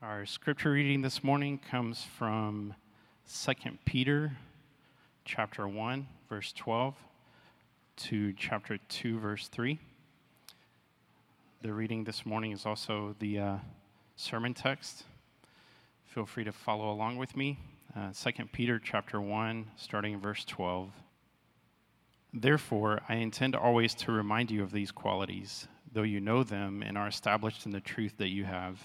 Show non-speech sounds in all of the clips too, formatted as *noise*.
Our scripture reading this morning comes from 2 Peter chapter 1 verse 12 to chapter 2 verse 3. The reading this morning is also the uh, sermon text. Feel free to follow along with me. Uh, 2 Peter chapter 1 starting in verse 12. Therefore, I intend always to remind you of these qualities, though you know them and are established in the truth that you have.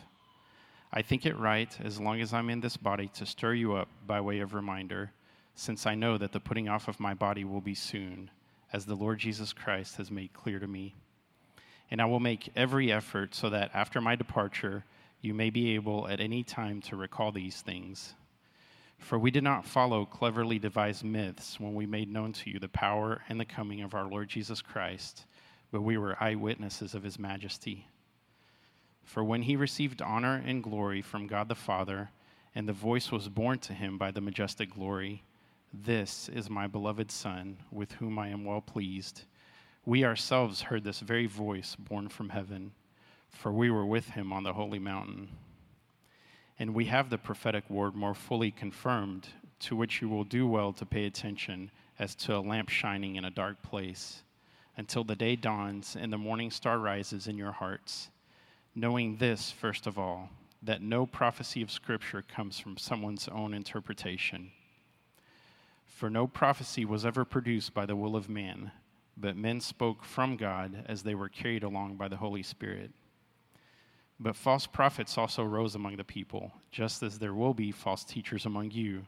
I think it right, as long as I'm in this body, to stir you up by way of reminder, since I know that the putting off of my body will be soon, as the Lord Jesus Christ has made clear to me. And I will make every effort so that after my departure, you may be able at any time to recall these things. For we did not follow cleverly devised myths when we made known to you the power and the coming of our Lord Jesus Christ, but we were eyewitnesses of his majesty. For when he received honor and glory from God the Father, and the voice was borne to him by the majestic glory, This is my beloved Son, with whom I am well pleased. We ourselves heard this very voice borne from heaven, for we were with him on the holy mountain. And we have the prophetic word more fully confirmed, to which you will do well to pay attention as to a lamp shining in a dark place, until the day dawns and the morning star rises in your hearts knowing this, first of all, that no prophecy of Scripture comes from someone's own interpretation. For no prophecy was ever produced by the will of man, but men spoke from God as they were carried along by the Holy Spirit. But false prophets also rose among the people, just as there will be false teachers among you,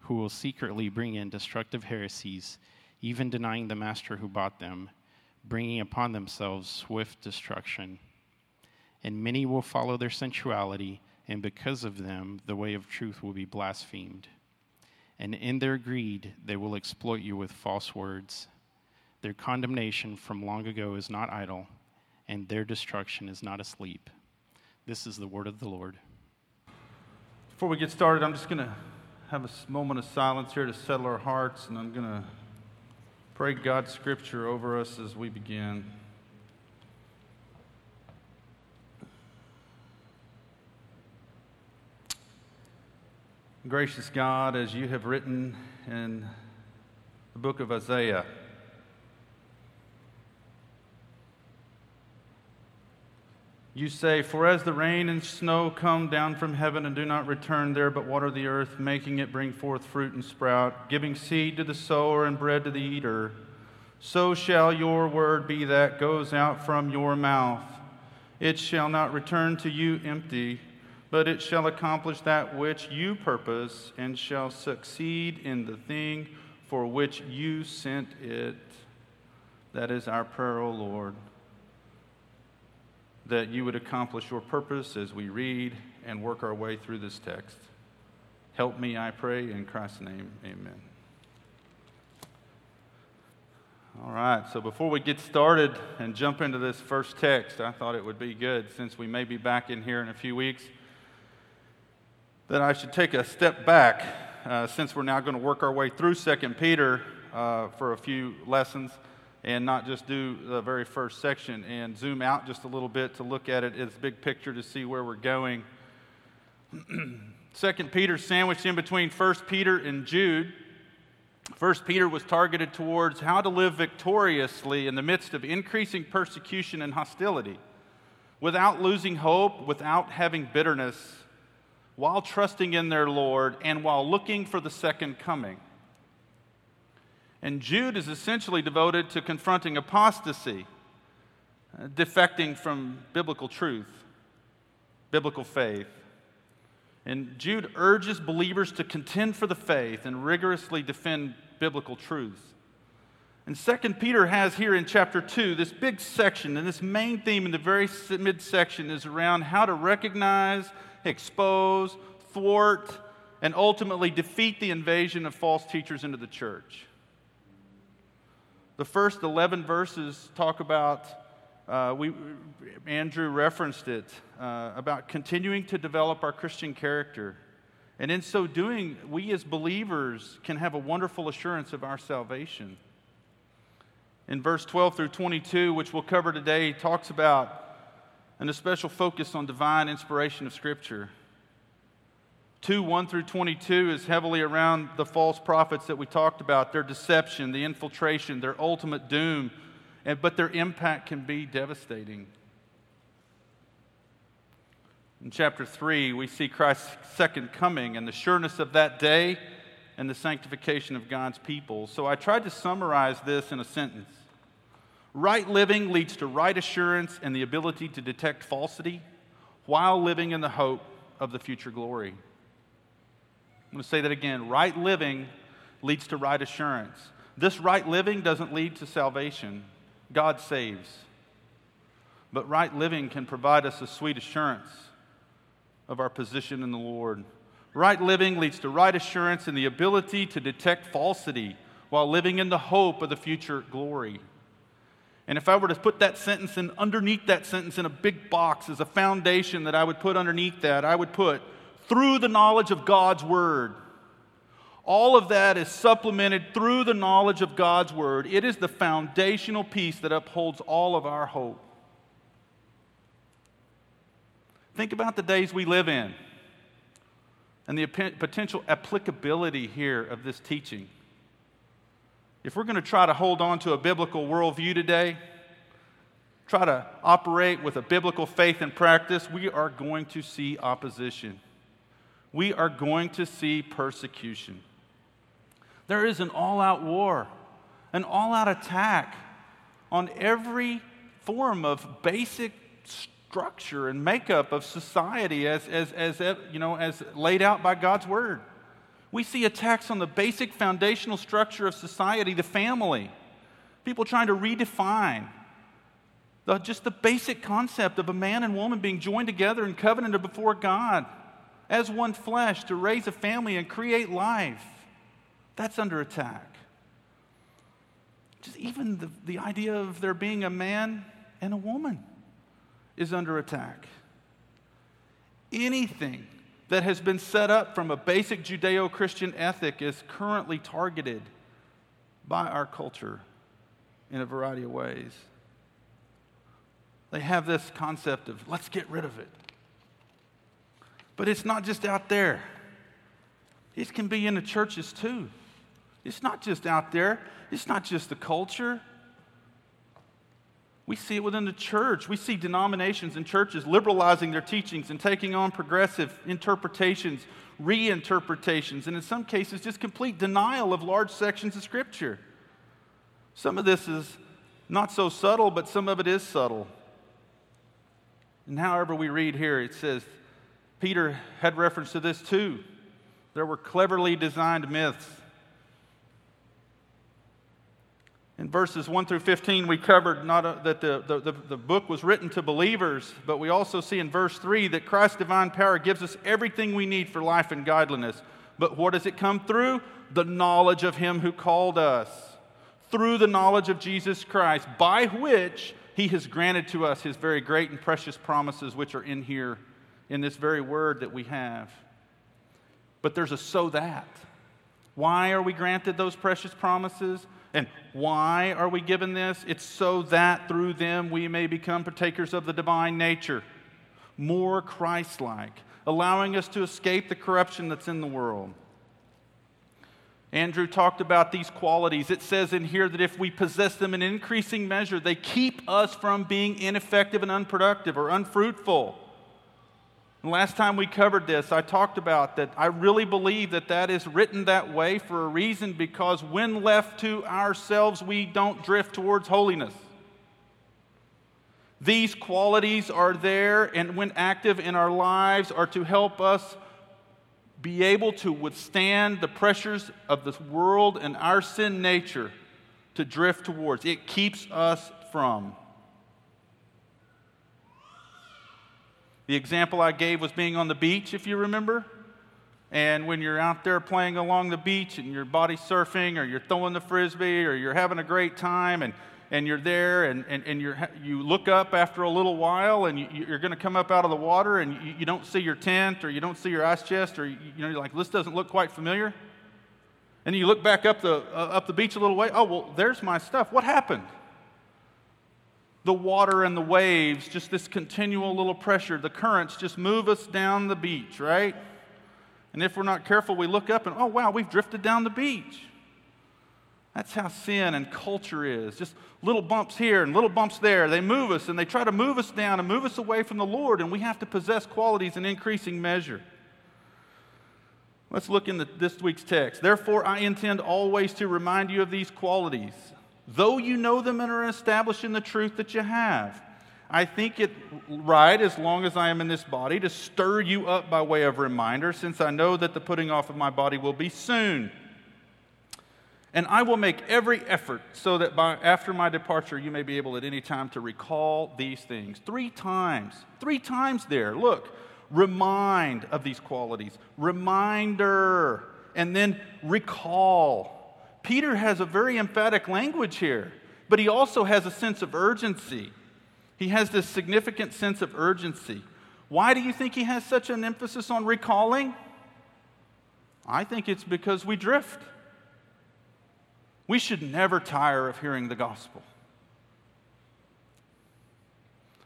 who will secretly bring in destructive heresies, even denying the master who bought them, bringing upon themselves swift destruction and many will follow their sensuality, and because of them, the way of truth will be blasphemed. And in their greed, they will exploit you with false words. Their condemnation from long ago is not idle, and their destruction is not asleep. This is the word of the Lord. Before we get started, I'm just going to have a moment of silence here to settle our hearts, and I'm going to pray God's scripture over us as we begin. Gracious God, as you have written in the book of Isaiah, you say, For as the rain and snow come down from heaven and do not return there, but water the earth, making it bring forth fruit and sprout, giving seed to the sower and bread to the eater, so shall your word be that goes out from your mouth. It shall not return to you empty but it shall accomplish that which you purpose and shall succeed in the thing for which you sent it. That is our prayer, O Lord, that you would accomplish your purpose as we read and work our way through this text. Help me, I pray, in Christ's name, amen. All right, so before we get started and jump into this first text, I thought it would be good since we may be back in here in a few weeks that I should take a step back uh, since we're now going to work our way through 2 Peter uh, for a few lessons and not just do the very first section and zoom out just a little bit to look at it as a big picture to see where we're going. *clears throat* 2 Peter sandwiched in between 1 Peter and Jude. 1 Peter was targeted towards how to live victoriously in the midst of increasing persecution and hostility without losing hope, without having bitterness while trusting in their Lord and while looking for the second coming. And Jude is essentially devoted to confronting apostasy, uh, defecting from biblical truth, biblical faith. And Jude urges believers to contend for the faith and rigorously defend biblical truths. And Second Peter has here in chapter 2 this big section, and this main theme in the very midsection is around how to recognize expose, thwart, and ultimately defeat the invasion of false teachers into the church. The first 11 verses talk about, uh, we, Andrew referenced it, uh, about continuing to develop our Christian character. And in so doing, we as believers can have a wonderful assurance of our salvation. In verse 12 through 22, which we'll cover today, talks about and a special focus on divine inspiration of Scripture. 2 1 through 22 is heavily around the false prophets that we talked about, their deception, the infiltration, their ultimate doom, and, but their impact can be devastating. In chapter 3, we see Christ's second coming and the sureness of that day and the sanctification of God's people. So I tried to summarize this in a sentence Right living leads to right assurance and the ability to detect falsity while living in the hope of the future glory. I'm going to say that again. Right living leads to right assurance. This right living doesn't lead to salvation, God saves. But right living can provide us a sweet assurance of our position in the Lord. Right living leads to right assurance and the ability to detect falsity while living in the hope of the future glory. And if I were to put that sentence in underneath that sentence in a big box as a foundation that I would put underneath that, I would put through the knowledge of God's word. All of that is supplemented through the knowledge of God's word. It is the foundational piece that upholds all of our hope. Think about the days we live in and the potential applicability here of this teaching. If we're going to try to hold on to a biblical worldview today, try to operate with a biblical faith and practice, we are going to see opposition. We are going to see persecution. There is an all out war, an all out attack on every form of basic structure and makeup of society as, as, as, you know, as laid out by God's Word. We see attacks on the basic foundational structure of society, the family. People trying to redefine the, just the basic concept of a man and woman being joined together and covenanted before God as one flesh to raise a family and create life. That's under attack. Just even the, the idea of there being a man and a woman is under attack. Anything that has been set up from a basic Judeo Christian ethic is currently targeted by our culture in a variety of ways. They have this concept of let's get rid of it. But it's not just out there, it can be in the churches too. It's not just out there, it's not just the culture, we see it within the church. We see denominations and churches liberalizing their teachings and taking on progressive interpretations, reinterpretations, and in some cases, just complete denial of large sections of Scripture. Some of this is not so subtle, but some of it is subtle. And however we read here, it says Peter had reference to this too. There were cleverly designed myths In verses 1 through 15, we covered not a, that the, the, the, book was written to believers, but we also see in verse 3 that Christ's divine power gives us everything we need for life and godliness. But what does it come through? The knowledge of Him who called us, through the knowledge of Jesus Christ, by which He has granted to us His very great and precious promises, which are in here, in this very word that we have. But there's a so that. Why are we granted those precious promises? And why are we given this? It's so that through them we may become partakers of the divine nature, more Christ like, allowing us to escape the corruption that's in the world. Andrew talked about these qualities. It says in here that if we possess them in increasing measure, they keep us from being ineffective and unproductive or unfruitful. Last time we covered this, I talked about that I really believe that that is written that way for a reason because when left to ourselves, we don't drift towards holiness. These qualities are there, and when active in our lives, are to help us be able to withstand the pressures of this world and our sin nature to drift towards. It keeps us from. The example I gave was being on the beach, if you remember. And when you're out there playing along the beach and you're body surfing or you're throwing the frisbee or you're having a great time and, and you're there and, and, and you're, you look up after a little while and you, are going to come up out of the water and you, you, don't see your tent or you don't see your ice chest or you, you know, you're like, this doesn't look quite familiar. And you look back up the, uh, up the beach a little way. Oh, well, there's my stuff. What happened? The water and the waves, just this continual little pressure. The currents just move us down the beach, right? And if we're not careful, we look up and, oh, wow, we've drifted down the beach. That's how sin and culture is. Just little bumps here and little bumps there. They move us and they try to move us down and move us away from the Lord, and we have to possess qualities in increasing measure. Let's look in the, this week's text. Therefore, I intend always to remind you of these qualities, though you know them and are established in the truth that you have. I think it right, as long as I am in this body, to stir you up by way of reminder, since I know that the putting off of my body will be soon. And I will make every effort so that by, after my departure, you may be able at any time to recall these things. Three times, three times there. Look, remind of these qualities, reminder, and then recall. Peter has a very emphatic language here, but he also has a sense of urgency. He has this significant sense of urgency. Why do you think he has such an emphasis on recalling? I think it's because we drift. We should never tire of hearing the gospel.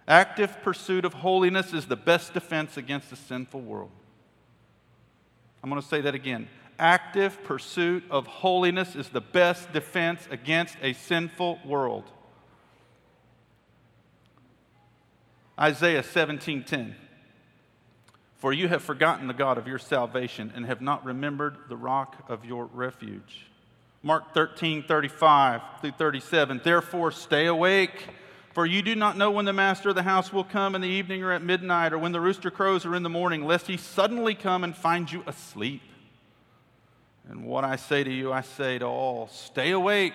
Active pursuit of holiness is the best defense against a sinful world. I'm going to say that again. Active pursuit of holiness is the best defense against a sinful world. Isaiah 17:10 For you have forgotten the God of your salvation and have not remembered the rock of your refuge. Mark 13:35 through 37 Therefore stay awake for you do not know when the master of the house will come in the evening or at midnight or when the rooster crows or in the morning lest he suddenly come and find you asleep. And what I say to you I say to all stay awake.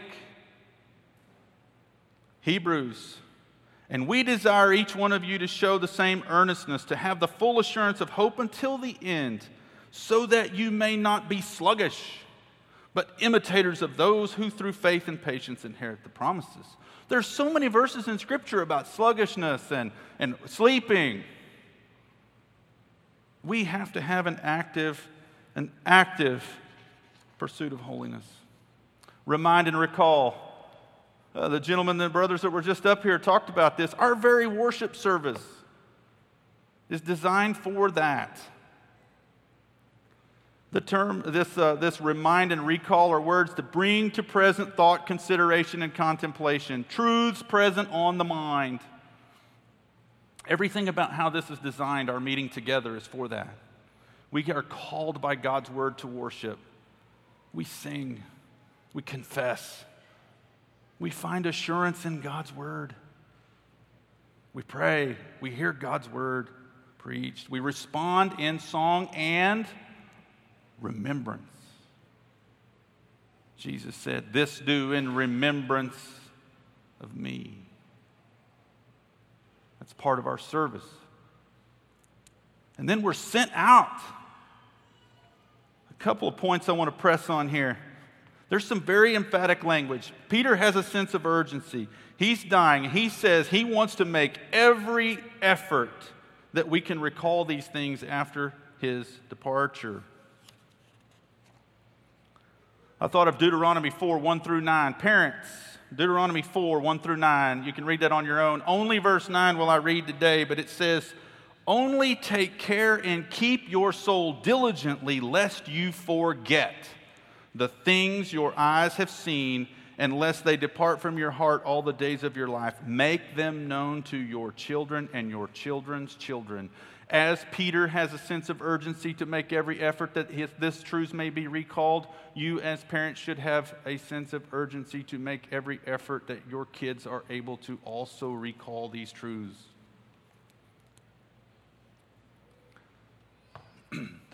Hebrews and we desire each one of you to show the same earnestness, to have the full assurance of hope until the end, so that you may not be sluggish, but imitators of those who through faith and patience inherit the promises. There's so many verses in Scripture about sluggishness and, and sleeping. We have to have an active, an active pursuit of holiness. Remind and recall uh, the gentlemen and brothers that were just up here talked about this. Our very worship service is designed for that. The term, this, uh, this remind and recall are words to bring to present thought, consideration, and contemplation, truths present on the mind. Everything about how this is designed, our meeting together, is for that. We are called by God's word to worship. We sing, we confess, we find assurance in God's word. We pray, we hear God's word preached, we respond in song and remembrance. Jesus said, This do in remembrance of me. That's part of our service. And then we're sent out. Couple of points I want to press on here. There's some very emphatic language. Peter has a sense of urgency. He's dying. He says he wants to make every effort that we can recall these things after his departure. I thought of Deuteronomy 4 1 through 9. Parents, Deuteronomy 4 1 through 9. You can read that on your own. Only verse 9 will I read today, but it says, Only take care and keep your soul diligently, lest you forget the things your eyes have seen, and lest they depart from your heart all the days of your life. Make them known to your children and your children's children. As Peter has a sense of urgency to make every effort that his, this truth may be recalled, you as parents should have a sense of urgency to make every effort that your kids are able to also recall these truths.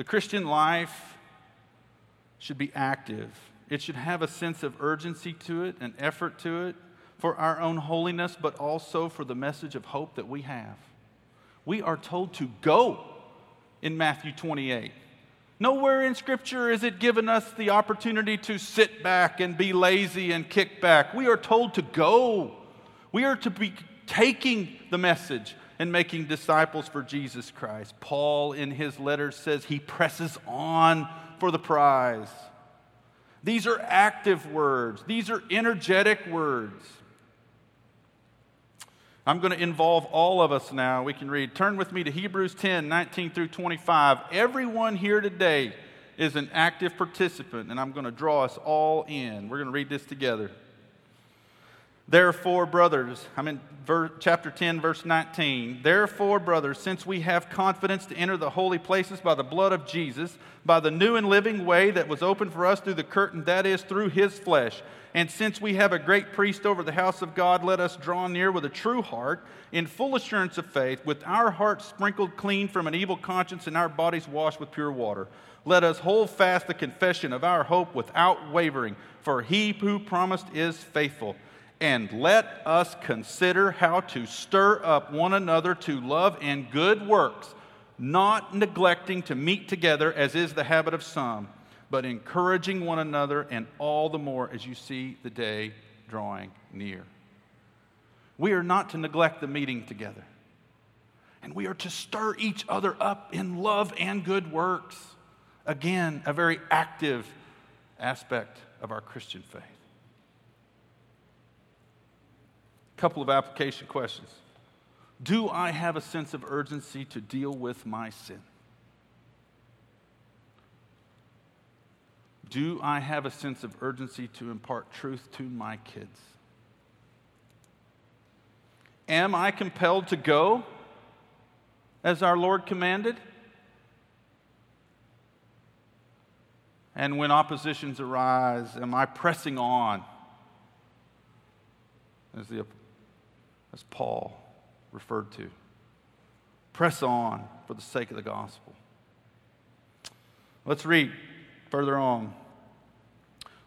The Christian life should be active. It should have a sense of urgency to it, an effort to it for our own holiness, but also for the message of hope that we have. We are told to go in Matthew 28. Nowhere in Scripture is it given us the opportunity to sit back and be lazy and kick back. We are told to go. We are to be taking the message and making disciples for Jesus Christ. Paul, in his letters, says he presses on for the prize. These are active words, these are energetic words. I'm going to involve all of us now. We can read. Turn with me to Hebrews 10 19 through 25. Everyone here today is an active participant, and I'm going to draw us all in. We're going to read this together. Therefore, brothers, I'm in ver- chapter 10, verse 19. Therefore, brothers, since we have confidence to enter the holy places by the blood of Jesus, by the new and living way that was opened for us through the curtain, that is, through his flesh, and since we have a great priest over the house of God, let us draw near with a true heart, in full assurance of faith, with our hearts sprinkled clean from an evil conscience and our bodies washed with pure water. Let us hold fast the confession of our hope without wavering, for he who promised is faithful. And let us consider how to stir up one another to love and good works, not neglecting to meet together, as is the habit of some, but encouraging one another, and all the more as you see the day drawing near. We are not to neglect the meeting together, and we are to stir each other up in love and good works. Again, a very active aspect of our Christian faith. Couple of application questions. Do I have a sense of urgency to deal with my sin? Do I have a sense of urgency to impart truth to my kids? Am I compelled to go as our Lord commanded? And when oppositions arise, am I pressing on? As the as Paul referred to. Press on for the sake of the gospel. Let's read further on.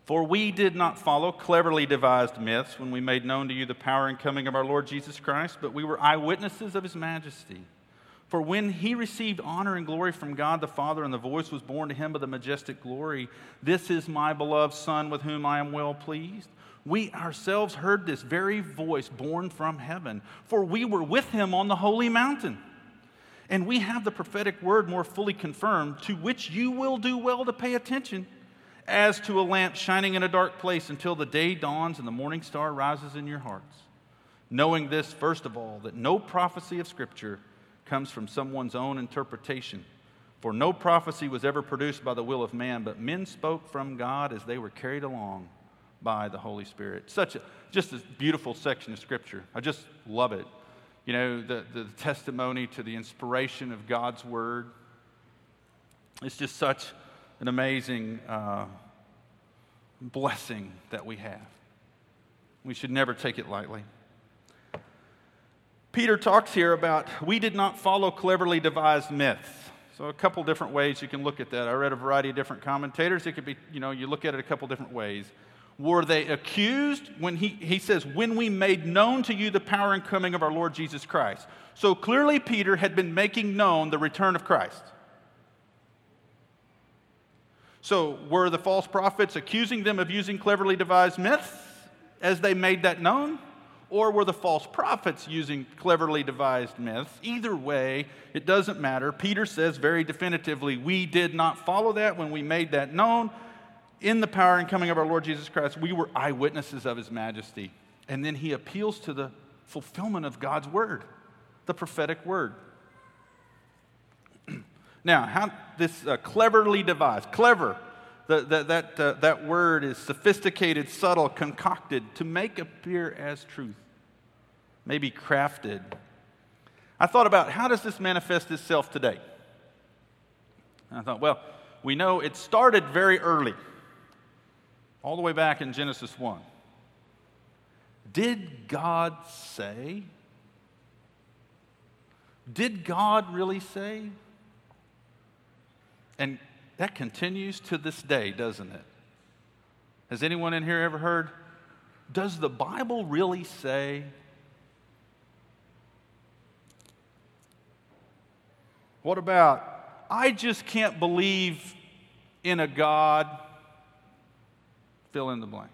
For we did not follow cleverly devised myths when we made known to you the power and coming of our Lord Jesus Christ, but we were eyewitnesses of his majesty. For when he received honor and glory from God the Father, and the voice was borne to him of the majestic glory, This is my beloved Son with whom I am well pleased we ourselves heard this very voice born from heaven, for we were with him on the holy mountain. And we have the prophetic word more fully confirmed, to which you will do well to pay attention, as to a lamp shining in a dark place until the day dawns and the morning star rises in your hearts. Knowing this, first of all, that no prophecy of Scripture comes from someone's own interpretation. For no prophecy was ever produced by the will of man, but men spoke from God as they were carried along by the Holy Spirit. Such a, just a beautiful section of Scripture. I just love it. You know, the, the testimony to the inspiration of God's Word. It's just such an amazing uh, blessing that we have. We should never take it lightly. Peter talks here about we did not follow cleverly devised myths. So, a couple different ways you can look at that. I read a variety of different commentators. It could be, you know, you look at it a couple different ways. Were they accused? When he, he says, when we made known to you the power and coming of our Lord Jesus Christ. So clearly, Peter had been making known the return of Christ. So, were the false prophets accusing them of using cleverly devised myths as they made that known? Or were the false prophets using cleverly devised myths? Either way, it doesn't matter. Peter says very definitively, We did not follow that when we made that known in the power and coming of our Lord Jesus Christ, we were eyewitnesses of his majesty. And then he appeals to the fulfillment of God's word, the prophetic word. *clears throat* now, how this uh, cleverly devised, clever, the, the, that, uh, that word is sophisticated, subtle, concocted to make appear as truth, maybe crafted. I thought about how does this manifest itself today? And I thought, well, we know it started very early all the way back in Genesis 1. Did God say? Did God really say? And that continues to this day, doesn't it? Has anyone in here ever heard? Does the Bible really say? What about, I just can't believe in a God fill in the blank.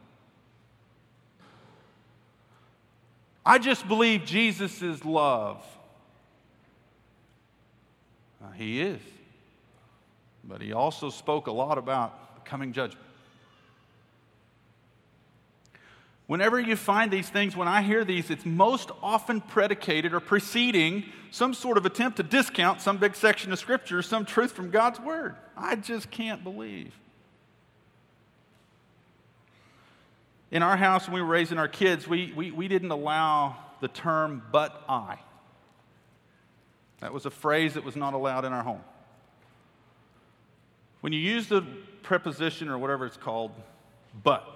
I just believe Jesus is love. Uh, he is. But he also spoke a lot about the coming judgment. Whenever you find these things, when I hear these, it's most often predicated or preceding some sort of attempt to discount some big section of Scripture, some truth from God's Word. I just can't believe. In our house, when we were raising our kids, we, we, we didn't allow the term but I. That was a phrase that was not allowed in our home. When you use the preposition or whatever it's called, but,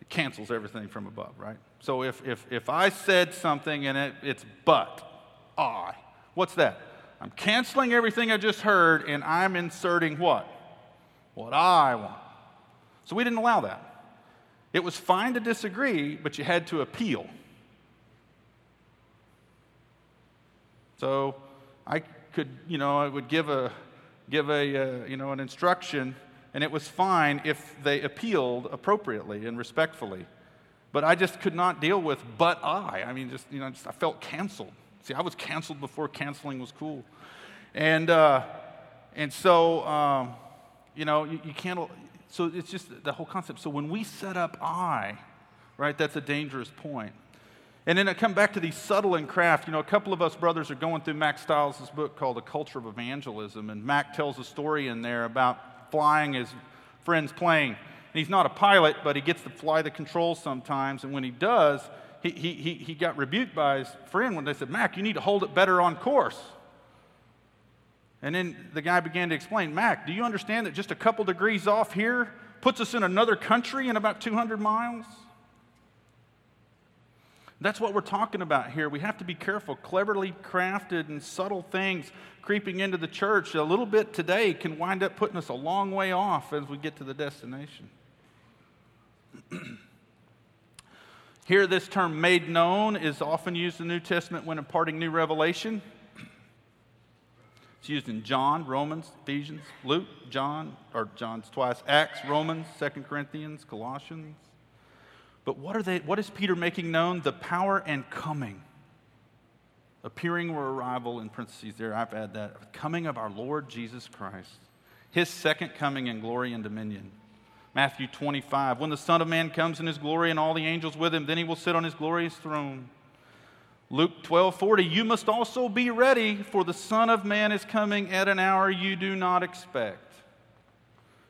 it cancels everything from above, right? So if, if, if I said something and it, it's but, I, what's that? I'm canceling everything I just heard and I'm inserting what? What I want. So we didn't allow that. It was fine to disagree, but you had to appeal. So I could, you know, I would give a, give a, uh, you know, an instruction, and it was fine if they appealed appropriately and respectfully. But I just could not deal with but I. I mean, just, you know, just, I felt canceled. See, I was canceled before canceling was cool. And, uh, and so, um, you know, you, you can't, so it's just the whole concept. So when we set up I, right, that's a dangerous point. And then I come back to these subtle and craft. You know, a couple of us brothers are going through Mack Stiles' book called The Culture of Evangelism. And Mack tells a story in there about flying his friend's plane. And he's not a pilot, but he gets to fly the controls sometimes. And when he does, he, he, he got rebuked by his friend when they said, Mack, you need to hold it better on course. And then the guy began to explain, Mack, do you understand that just a couple degrees off here puts us in another country in about 200 miles? That's what we're talking about here. We have to be careful. Cleverly crafted and subtle things creeping into the church a little bit today can wind up putting us a long way off as we get to the destination. *clears throat* here, this term made known is often used in the New Testament when imparting new revelation. It's used in John, Romans, Ephesians, Luke, John, or John's twice, Acts, Romans, Second Corinthians, Colossians. But what, are they, what is Peter making known? The power and coming. Appearing or arrival in parentheses there, I've added that. Coming of our Lord Jesus Christ. His second coming in glory and dominion. Matthew 25. When the Son of Man comes in his glory and all the angels with him, then he will sit on his glorious throne. Luke 12 40. You must also be ready, for the Son of Man is coming at an hour you do not expect.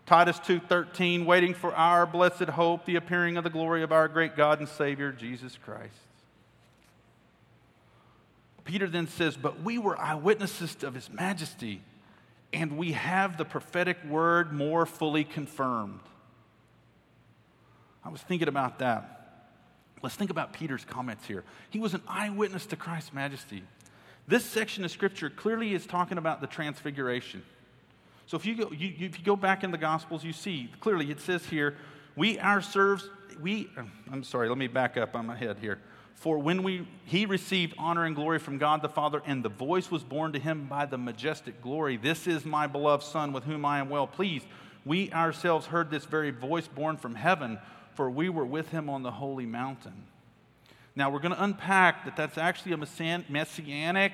Titus 2:13 waiting for our blessed hope the appearing of the glory of our great God and Savior Jesus Christ. Peter then says, "But we were eyewitnesses of his majesty, and we have the prophetic word more fully confirmed." I was thinking about that. Let's think about Peter's comments here. He was an eyewitness to Christ's majesty. This section of scripture clearly is talking about the transfiguration. So if you go, you, you, if you go back in the Gospels, you see clearly it says here, we ourselves, we, uh, I'm sorry, let me back up on my head here. For when we, he received honor and glory from God the Father, and the voice was borne to him by the majestic glory, This is my beloved Son with whom I am well pleased. We ourselves heard this very voice borne from heaven, for we were with him on the holy mountain. Now we're going to unpack that that's actually a messianic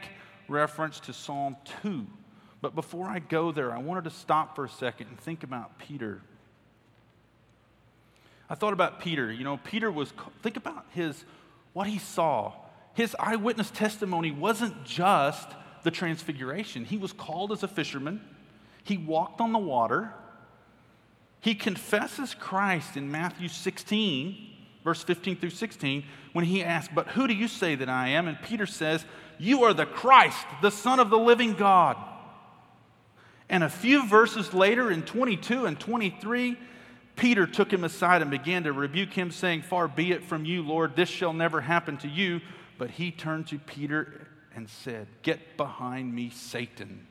reference to Psalm 2. But before I go there, I wanted to stop for a second and think about Peter. I thought about Peter. You know, Peter was, think about his, what he saw. His eyewitness testimony wasn't just the transfiguration, he was called as a fisherman, he walked on the water, he confesses Christ in Matthew 16, verse 15 through 16, when he asks, But who do you say that I am? And Peter says, You are the Christ, the Son of the living God. And a few verses later, in 22 and 23, Peter took him aside and began to rebuke him, saying, Far be it from you, Lord, this shall never happen to you. But he turned to Peter and said, Get behind me, Satan.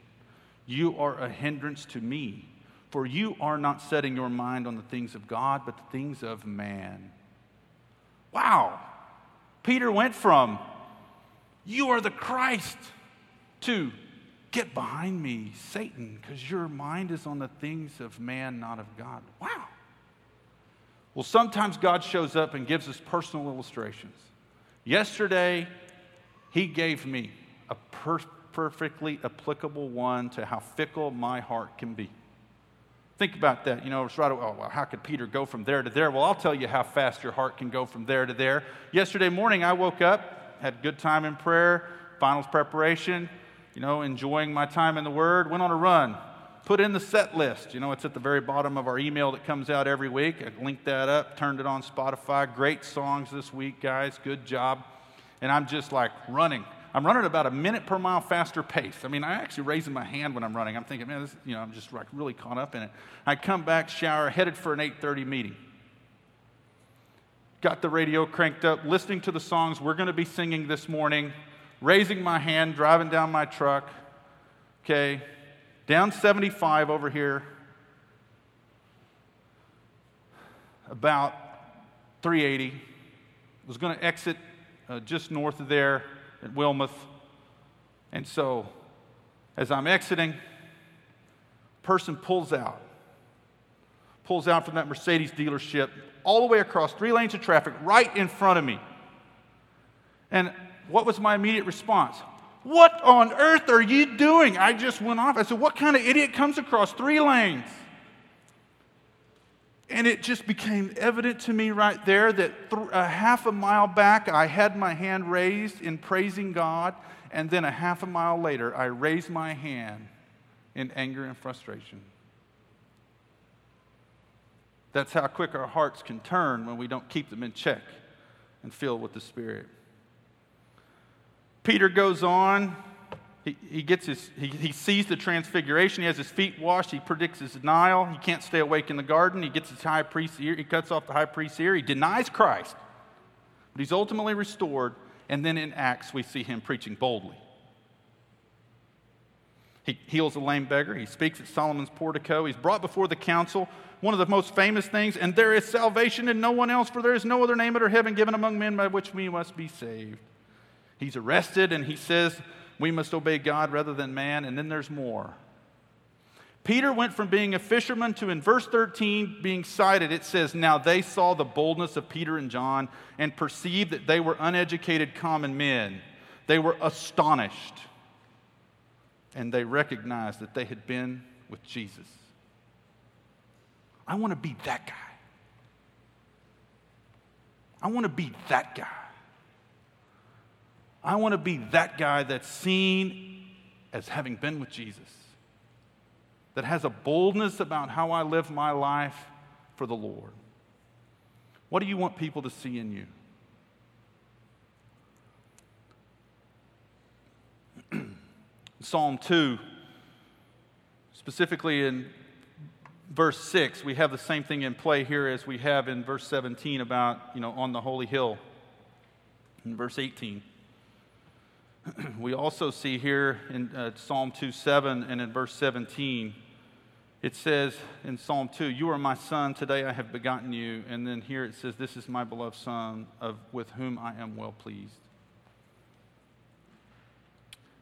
You are a hindrance to me, for you are not setting your mind on the things of God, but the things of man. Wow. Peter went from, You are the Christ, to, Get behind me, Satan, because your mind is on the things of man, not of God. Wow. Well, sometimes God shows up and gives us personal illustrations. Yesterday, He gave me a per- perfectly applicable one to how fickle my heart can be. Think about that. You know, it's right. Oh, well, how could Peter go from there to there? Well, I'll tell you how fast your heart can go from there to there. Yesterday morning, I woke up, had good time in prayer, finals preparation, you know, enjoying my time in the Word, went on a run, put in the set list. You know, it's at the very bottom of our email that comes out every week. I linked that up, turned it on Spotify. Great songs this week, guys. Good job. And I'm just like running. I'm running about a minute per mile faster pace. I mean, I actually raising my hand when I'm running. I'm thinking, man, this, you know, I'm just like really caught up in it. I come back, shower, headed for an 8:30 meeting. Got the radio cranked up, listening to the songs we're going to be singing this morning, raising my hand, driving down my truck. Okay, down 75 over here, about 380. Was going to exit uh, just north of there at Wilmeth. And so, as I'm exiting, person pulls out, pulls out from that Mercedes dealership all the way across three lanes of traffic right in front of me. And what was my immediate response? What on earth are you doing? I just went off. I said, What kind of idiot comes across three lanes? And it just became evident to me right there that th- a half a mile back, I had my hand raised in praising God. And then a half a mile later, I raised my hand in anger and frustration. That's how quick our hearts can turn when we don't keep them in check and filled with the Spirit. Peter goes on he, he, gets his, he, he sees the transfiguration. He has his feet washed. He predicts his denial. He can't stay awake in the garden. He gets his high priest's ear. He cuts off the high priest's ear. He denies Christ. But he's ultimately restored. And then in Acts, we see him preaching boldly. He heals a lame beggar. He speaks at Solomon's portico. He's brought before the council. One of the most famous things, and there is salvation in no one else, for there is no other name under heaven given among men by which we must be saved. He's arrested and he says, we must obey God rather than man, and then there's more. Peter went from being a fisherman to, in verse 13, being cited. It says, Now they saw the boldness of Peter and John and perceived that they were uneducated common men. They were astonished. And they recognized that they had been with Jesus. I want to be that guy. I want to be that guy. I want to be that guy that's seen as having been with Jesus, that has a boldness about how I live my life for the Lord. What do you want people to see in you? *clears throat* Psalm 2, specifically in verse 6, we have the same thing in play here as we have in verse 17 about, you know, on the holy hill. In verse 18, *clears throat* we also see here in uh, Psalm 2 7 and in verse 17, it says in Psalm 2, You are my son, today I have begotten you. And then here it says, This is my beloved son, of, with whom I am well pleased.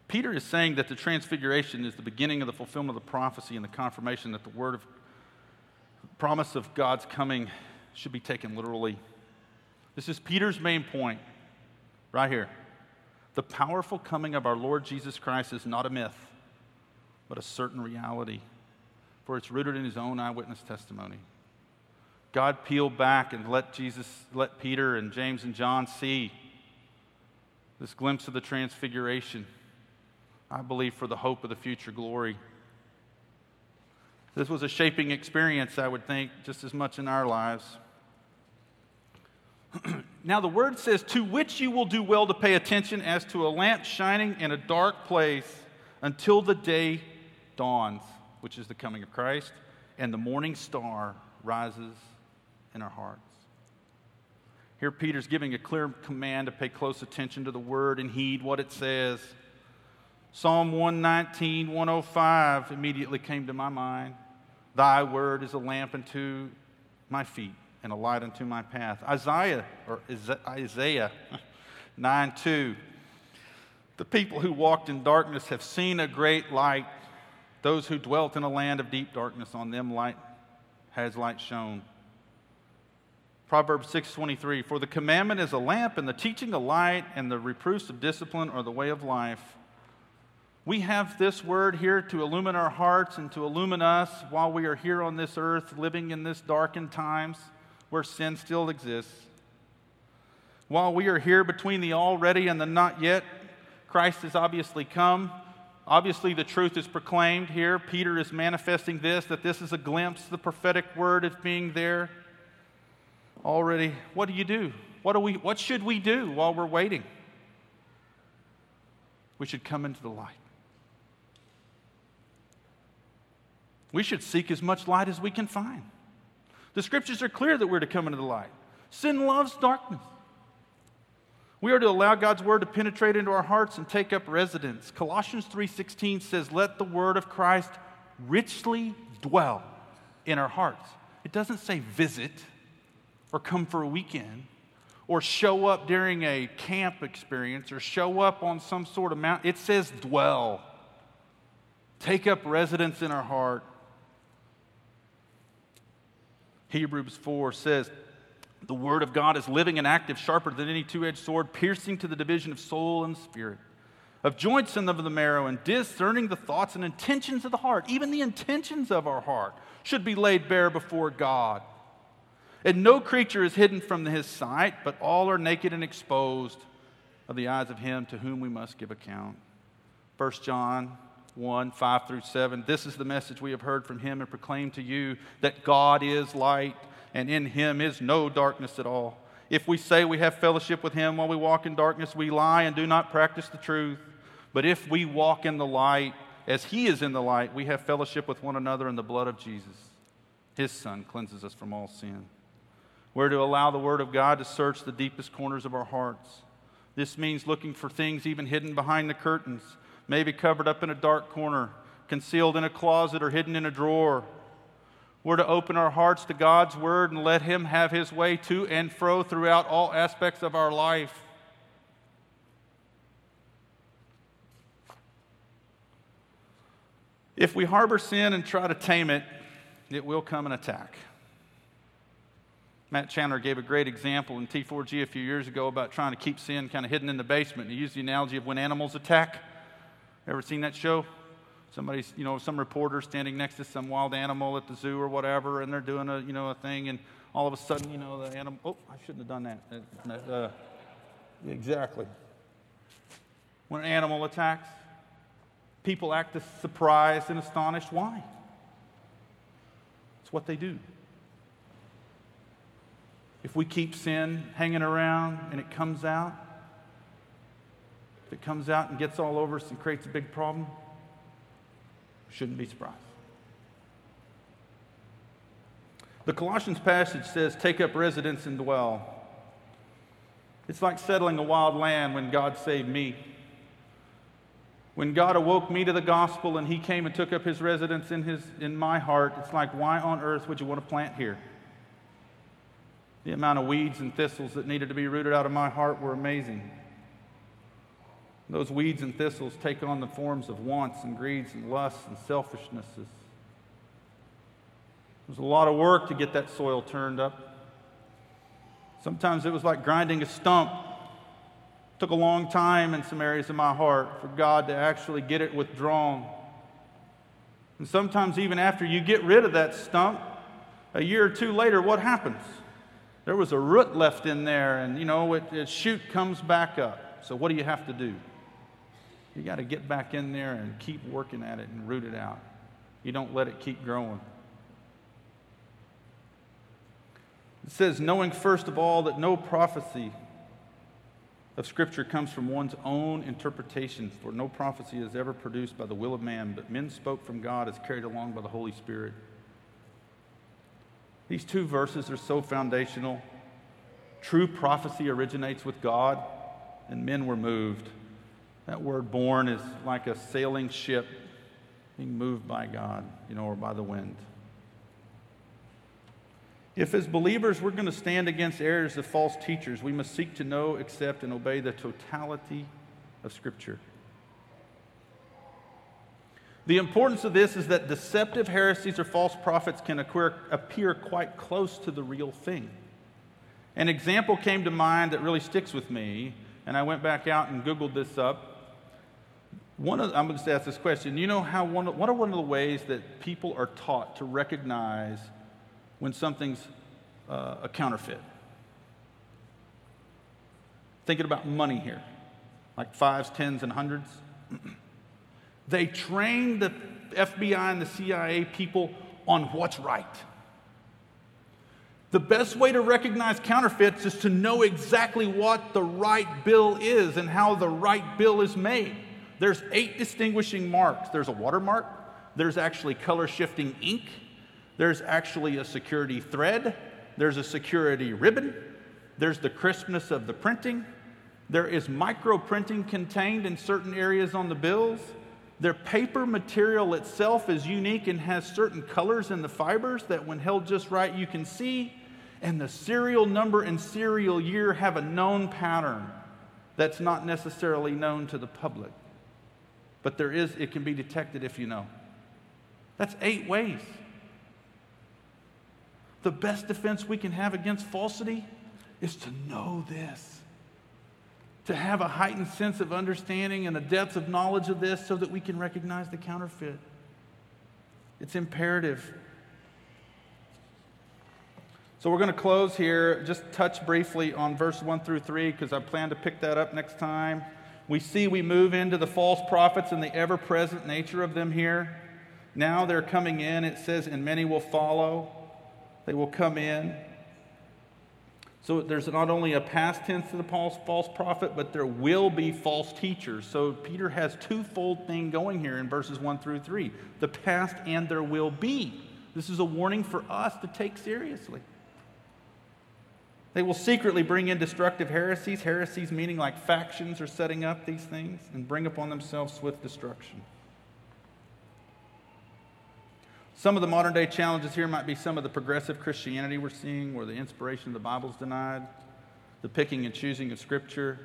Peter is saying that the transfiguration is the beginning of the fulfillment of the prophecy and the confirmation that the word of promise of God's coming should be taken literally. This is Peter's main point right here. The powerful coming of our Lord Jesus Christ is not a myth, but a certain reality, for it's rooted in his own eyewitness testimony. God peeled back and let Jesus, let Peter and James and John see this glimpse of the transfiguration. I believe for the hope of the future glory. This was a shaping experience, I would think, just as much in our lives. *clears throat* now, the word says, to which you will do well to pay attention as to a lamp shining in a dark place until the day dawns, which is the coming of Christ, and the morning star rises in our hearts. Here, Peter's giving a clear command to pay close attention to the word and heed what it says. Psalm 119, 105 immediately came to my mind. Thy word is a lamp unto my feet and a light unto my path. Isaiah, or Isaiah *laughs* 9 2. The people who walked in darkness have seen a great light. Those who dwelt in a land of deep darkness, on them light has light shone. Proverbs 6:23 For the commandment is a lamp and the teaching a light and the reproofs of discipline are the way of life. We have this word here to illumine our hearts and to illumine us while we are here on this earth, living in this darkened times where sin still exists. While we are here between the already and the not yet, Christ has obviously come. Obviously, the truth is proclaimed here. Peter is manifesting this, that this is a glimpse, the prophetic word is being there. Already, what do you do? What, do we, what should we do while we're waiting? We should come into the light. We should seek as much light as we can find. The scriptures are clear that we're to come into the light. Sin loves darkness. We are to allow God's word to penetrate into our hearts and take up residence. Colossians 3:16 says, "Let the word of Christ richly dwell in our hearts." It doesn't say visit or come for a weekend or show up during a camp experience or show up on some sort of mountain. It says dwell. Take up residence in our heart. Hebrews 4 says, The word of God is living and active, sharper than any two edged sword, piercing to the division of soul and spirit, of joints and of the marrow, and discerning the thoughts and intentions of the heart. Even the intentions of our heart should be laid bare before God. And no creature is hidden from his sight, but all are naked and exposed of the eyes of him to whom we must give account. 1 John 1 5 through 7. This is the message we have heard from him and proclaimed to you that God is light, and in him is no darkness at all. If we say we have fellowship with him while we walk in darkness, we lie and do not practice the truth. But if we walk in the light, as he is in the light, we have fellowship with one another, in the blood of Jesus, his son, cleanses us from all sin. We're to allow the Word of God to search the deepest corners of our hearts. This means looking for things even hidden behind the curtains maybe covered up in a dark corner, concealed in a closet, or hidden in a drawer. We're to open our hearts to God's Word and let Him have His way to and fro throughout all aspects of our life. If we harbor sin and try to tame it, it will come and attack. Matt Chandler gave a great example in T4G a few years ago about trying to keep sin kind of hidden in the basement. He used the analogy of when animals attack. Ever seen that show? Somebody's, you know, some reporter standing next to some wild animal at the zoo or whatever, and they're doing a, you know, a thing, and all of a sudden, you know, the animal. Oh, I shouldn't have done that. Uh, uh, exactly. When an animal attacks, people act surprised and astonished. Why? It's what they do. If we keep sin hanging around and it comes out, if it comes out and gets all over us and creates a big problem, shouldn't be surprised. The Colossians passage says, Take up residence and dwell. It's like settling a wild land when God saved me. When God awoke me to the gospel and He came and took up His residence in, his, in my heart, it's like, why on earth would you want to plant here? The amount of weeds and thistles that needed to be rooted out of my heart were amazing. Those weeds and thistles take on the forms of wants and greeds and lusts and selfishnesses. There's a lot of work to get that soil turned up. Sometimes it was like grinding a stump. It took a long time in some areas of my heart for God to actually get it withdrawn. And sometimes, even after you get rid of that stump, a year or two later, what happens? There was a root left in there, and you know, it, it shoot comes back up. So, what do you have to do? You got to get back in there and keep working at it and root it out. You don't let it keep growing. It says, knowing first of all that no prophecy of Scripture comes from one's own interpretation, for no prophecy is ever produced by the will of man, but men spoke from God as carried along by the Holy Spirit. These two verses are so foundational. True prophecy originates with God, and men were moved. That word borne is like a sailing ship being moved by God, you know, or by the wind. If, as believers, we're going to stand against errors of false teachers, we must seek to know, accept, and obey the totality of Scripture. The importance of this is that deceptive heresies or false prophets can appear quite close to the real thing. An example came to mind that really sticks with me, and I went back out and Googled this up One of, I'm going to ask this question. You know how one, what are one of the ways that people are taught to recognize when something's uh, a counterfeit? Thinking about money here, like fives, tens, and hundreds. *clears throat* they train the FBI and the CIA people on what's right. The best way to recognize counterfeits is to know exactly what the right bill is and how the right bill is made. There's eight distinguishing marks. There's a watermark, there's actually color shifting ink, there's actually a security thread, there's a security ribbon, there's the crispness of the printing, there is micro printing contained in certain areas on the bills. Their paper material itself is unique and has certain colors in the fibers that, when held just right, you can see. And the serial number and serial year have a known pattern that's not necessarily known to the public. But there is, it can be detected if you know. That's eight ways. The best defense we can have against falsity is to know this. To have a heightened sense of understanding and a depth of knowledge of this so that we can recognize the counterfeit. It's imperative. So we're going to close here, just touch briefly on verse 1 through 3 because I plan to pick that up next time. We see we move into the false prophets and the ever present nature of them here. Now they're coming in. It says, and many will follow. They will come in. So there's not only a past tense to the false, false prophet, but there will be false teachers. So Peter has twofold thing going here in verses 1 through 3 the past and there will be. This is a warning for us to take seriously. They will secretly bring in destructive heresies, heresies meaning like factions are setting up these things, and bring upon themselves swift destruction. Some of the modern day challenges here might be some of the progressive Christianity we're seeing, where the inspiration of the Bible is denied, the picking and choosing of Scripture.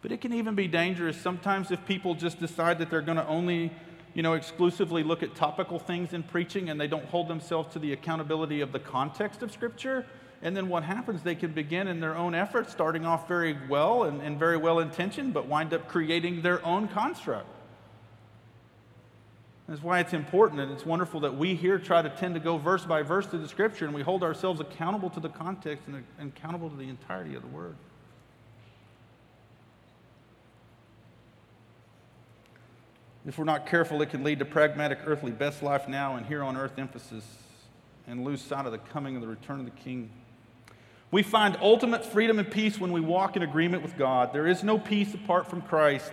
But it can even be dangerous sometimes if people just decide that they're going to only, you know, exclusively look at topical things in preaching and they don't hold themselves to the accountability of the context of Scripture and then what happens, they can begin in their own efforts, starting off very well and, and very well intentioned, but wind up creating their own construct. That's why it's important and it's wonderful that we here try to tend to go verse by verse through the scripture and we hold ourselves accountable to the context and, and accountable to the entirety of the word. If we're not careful, it can lead to pragmatic earthly best life now and here on earth emphasis and lose sight of the coming of the return of the King. We find ultimate freedom and peace when we walk in agreement with God. There is no peace apart from Christ.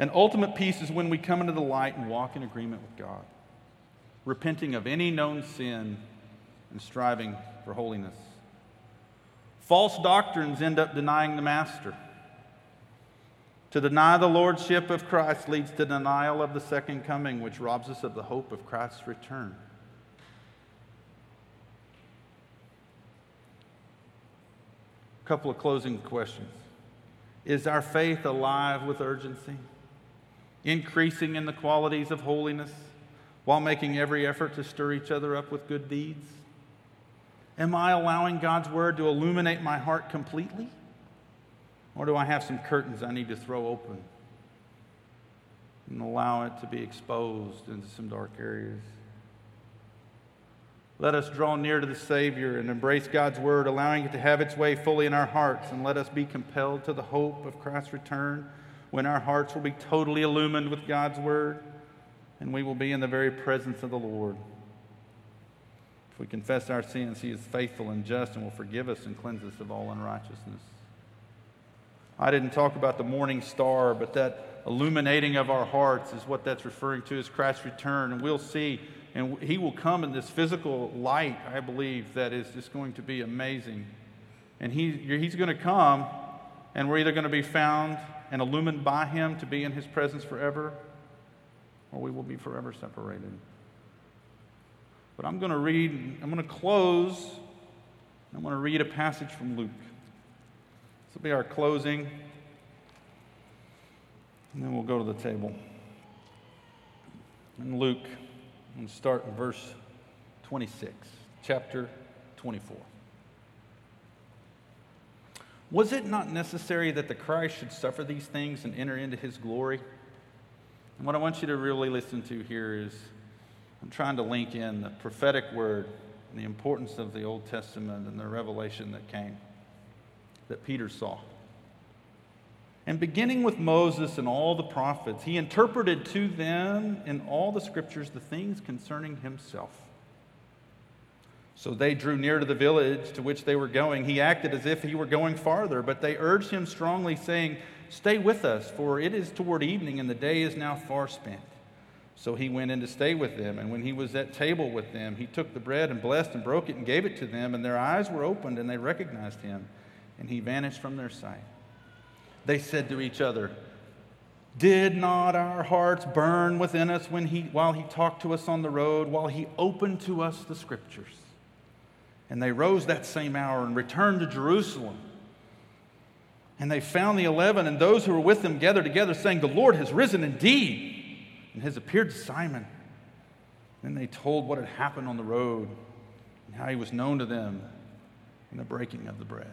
And ultimate peace is when we come into the light and walk in agreement with God, repenting of any known sin and striving for holiness. False doctrines end up denying the Master. To deny the Lordship of Christ leads to denial of the second coming, which robs us of the hope of Christ's return. Couple of closing questions. Is our faith alive with urgency? Increasing in the qualities of holiness while making every effort to stir each other up with good deeds? Am I allowing God's word to illuminate my heart completely? Or do I have some curtains I need to throw open and allow it to be exposed into some dark areas? Let us draw near to the Savior and embrace God's word, allowing it to have its way fully in our hearts. And let us be compelled to the hope of Christ's return when our hearts will be totally illumined with God's word and we will be in the very presence of the Lord. If we confess our sins, He is faithful and just and will forgive us and cleanse us of all unrighteousness. I didn't talk about the morning star, but that illuminating of our hearts is what that's referring to as Christ's return. And we'll see and he will come in this physical light, I believe, that is just going to be amazing. And he, he's going to come, and we're either going to be found and illumined by him to be in his presence forever, or we will be forever separated. But I'm going to read, I'm going to close, I'm going to read a passage from Luke. This will be our closing, and then we'll go to the table. In Luke and start in verse 26, chapter 24. Was it not necessary that the Christ should suffer these things and enter into his glory? And what I want you to really listen to here is I'm trying to link in the prophetic word and the importance of the Old Testament and the revelation that came, that Peter saw. And beginning with Moses and all the prophets, he interpreted to them in all the scriptures the things concerning himself. So they drew near to the village to which they were going. He acted as if he were going farther, but they urged him strongly, saying, Stay with us, for it is toward evening, and the day is now far spent. So he went in to stay with them. And when he was at table with them, he took the bread and blessed and broke it and gave it to them. And their eyes were opened, and they recognized him. And he vanished from their sight. They said to each other, Did not our hearts burn within us when he, while he talked to us on the road, while he opened to us the scriptures? And they rose that same hour and returned to Jerusalem. And they found the eleven and those who were with them gathered together, saying, The Lord has risen indeed and has appeared to Simon. Then they told what had happened on the road and how he was known to them in the breaking of the bread.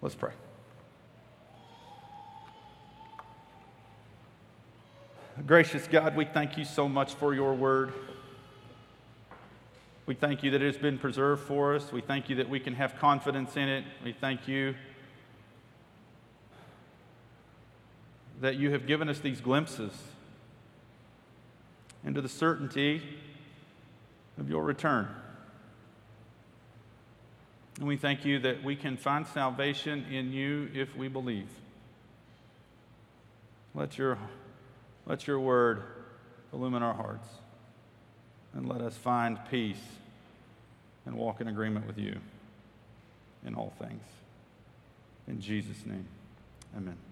Let's pray. Gracious God, we thank you so much for your word. We thank you that it has been preserved for us. We thank you that we can have confidence in it. We thank you that you have given us these glimpses into the certainty of your return. And we thank you that we can find salvation in you if we believe. Let your, let your word illumine our hearts and let us find peace and walk in agreement with you in all things. In Jesus' name, amen.